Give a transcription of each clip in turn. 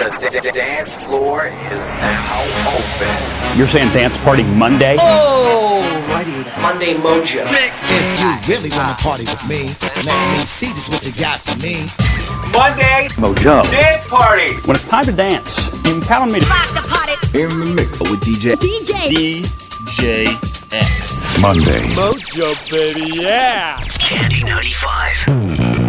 The dance floor is now open. You're saying dance party Monday? Oh. Monday mojo. If you really want to party with me, let me see just what you got for me. Monday mojo dance party. When it's time to dance, in can me to rock the party in the mix with DJ DJ DJ X Monday mojo baby yeah. Candy ninety five.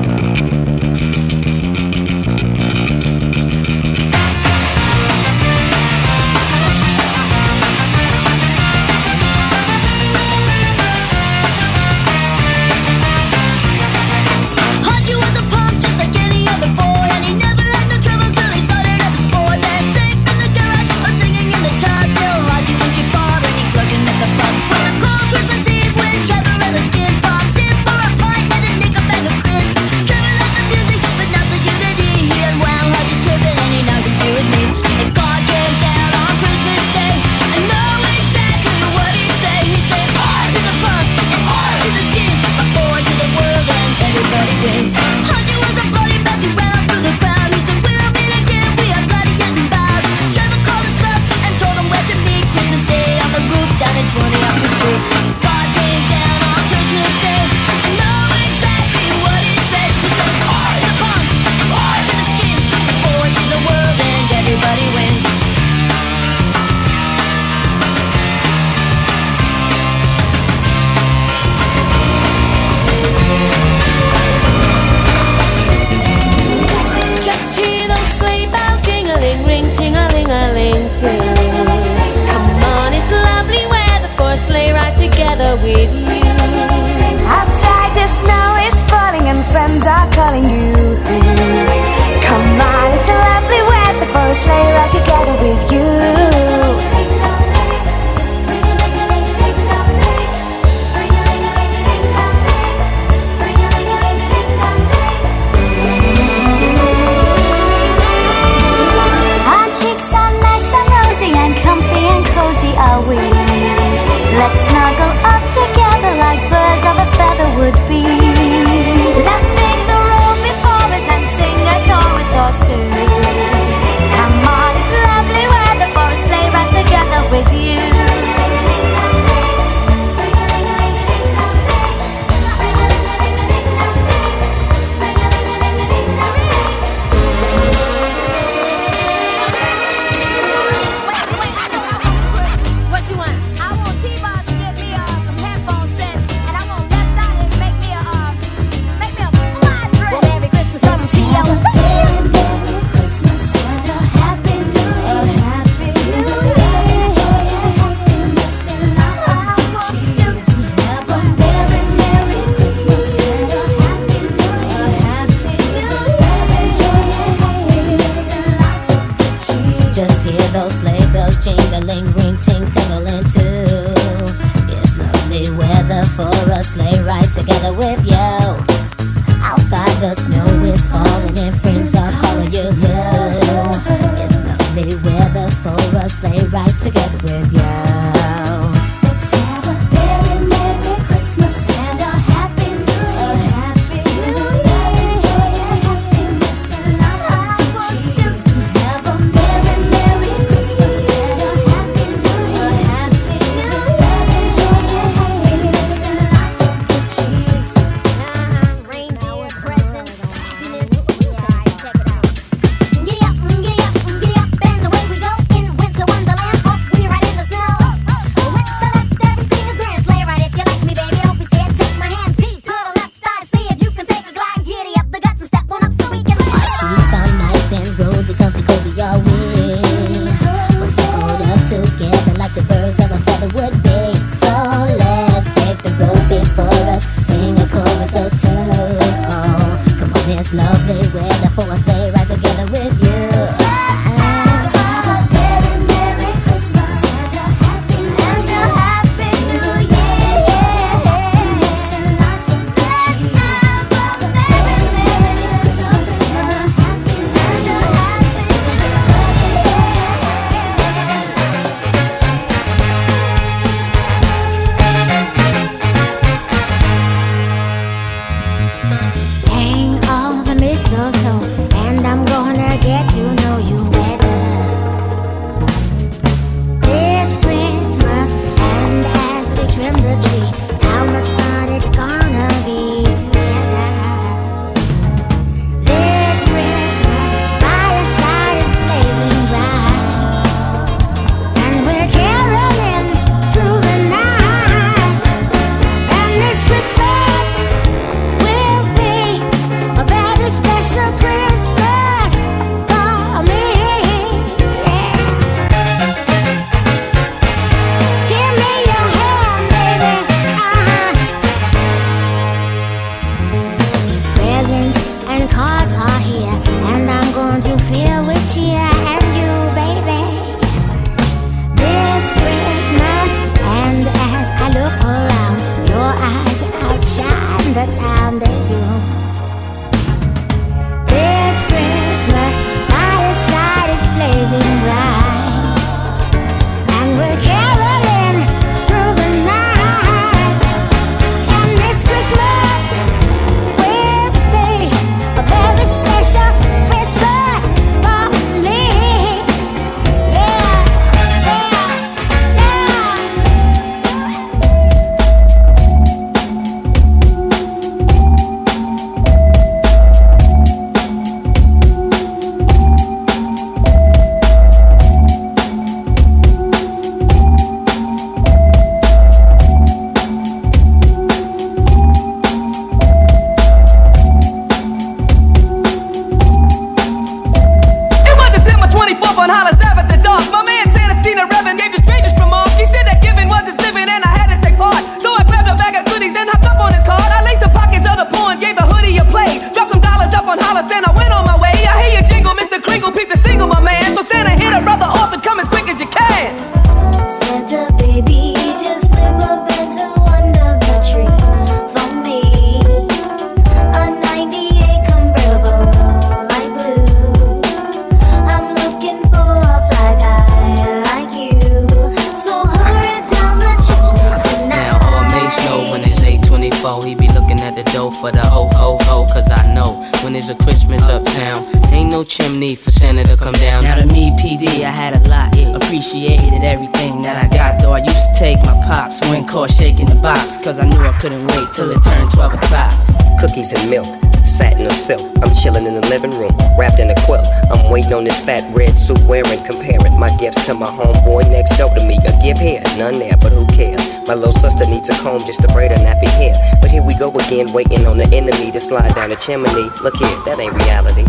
together with you. just hear those sleigh bells jingling, ring ting tingling too. It's lovely weather for a sleigh ride together with you. Outside the snow a Christmas uptown, ain't no chimney for Santa to come down. Now to me, PD, I had a lot. Appreciated everything that I got, though I used to take my pops when caught shaking the box. Cause I knew I couldn't wait till it turned 12 o'clock. cookies and milk, satin or silk. I'm chilling in the living room, wrapped in a quilt. I'm waiting on this fat red suit wearing, comparing my gifts to my homeboy next door to me. A gift here, none there, but who cares? My little sister needs a comb just to braid her nappy hair. But here we go again, waiting on the enemy to slide down the chimney. Look here, that ain't reality.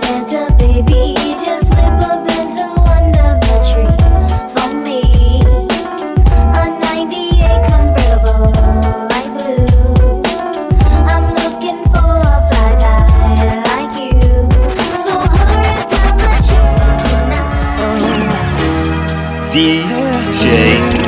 Santa baby, just slip up into under the tree for me. A 98 convertible, light blue. I'm looking for a fly guy like you. So hurry down the chimney tonight. DJ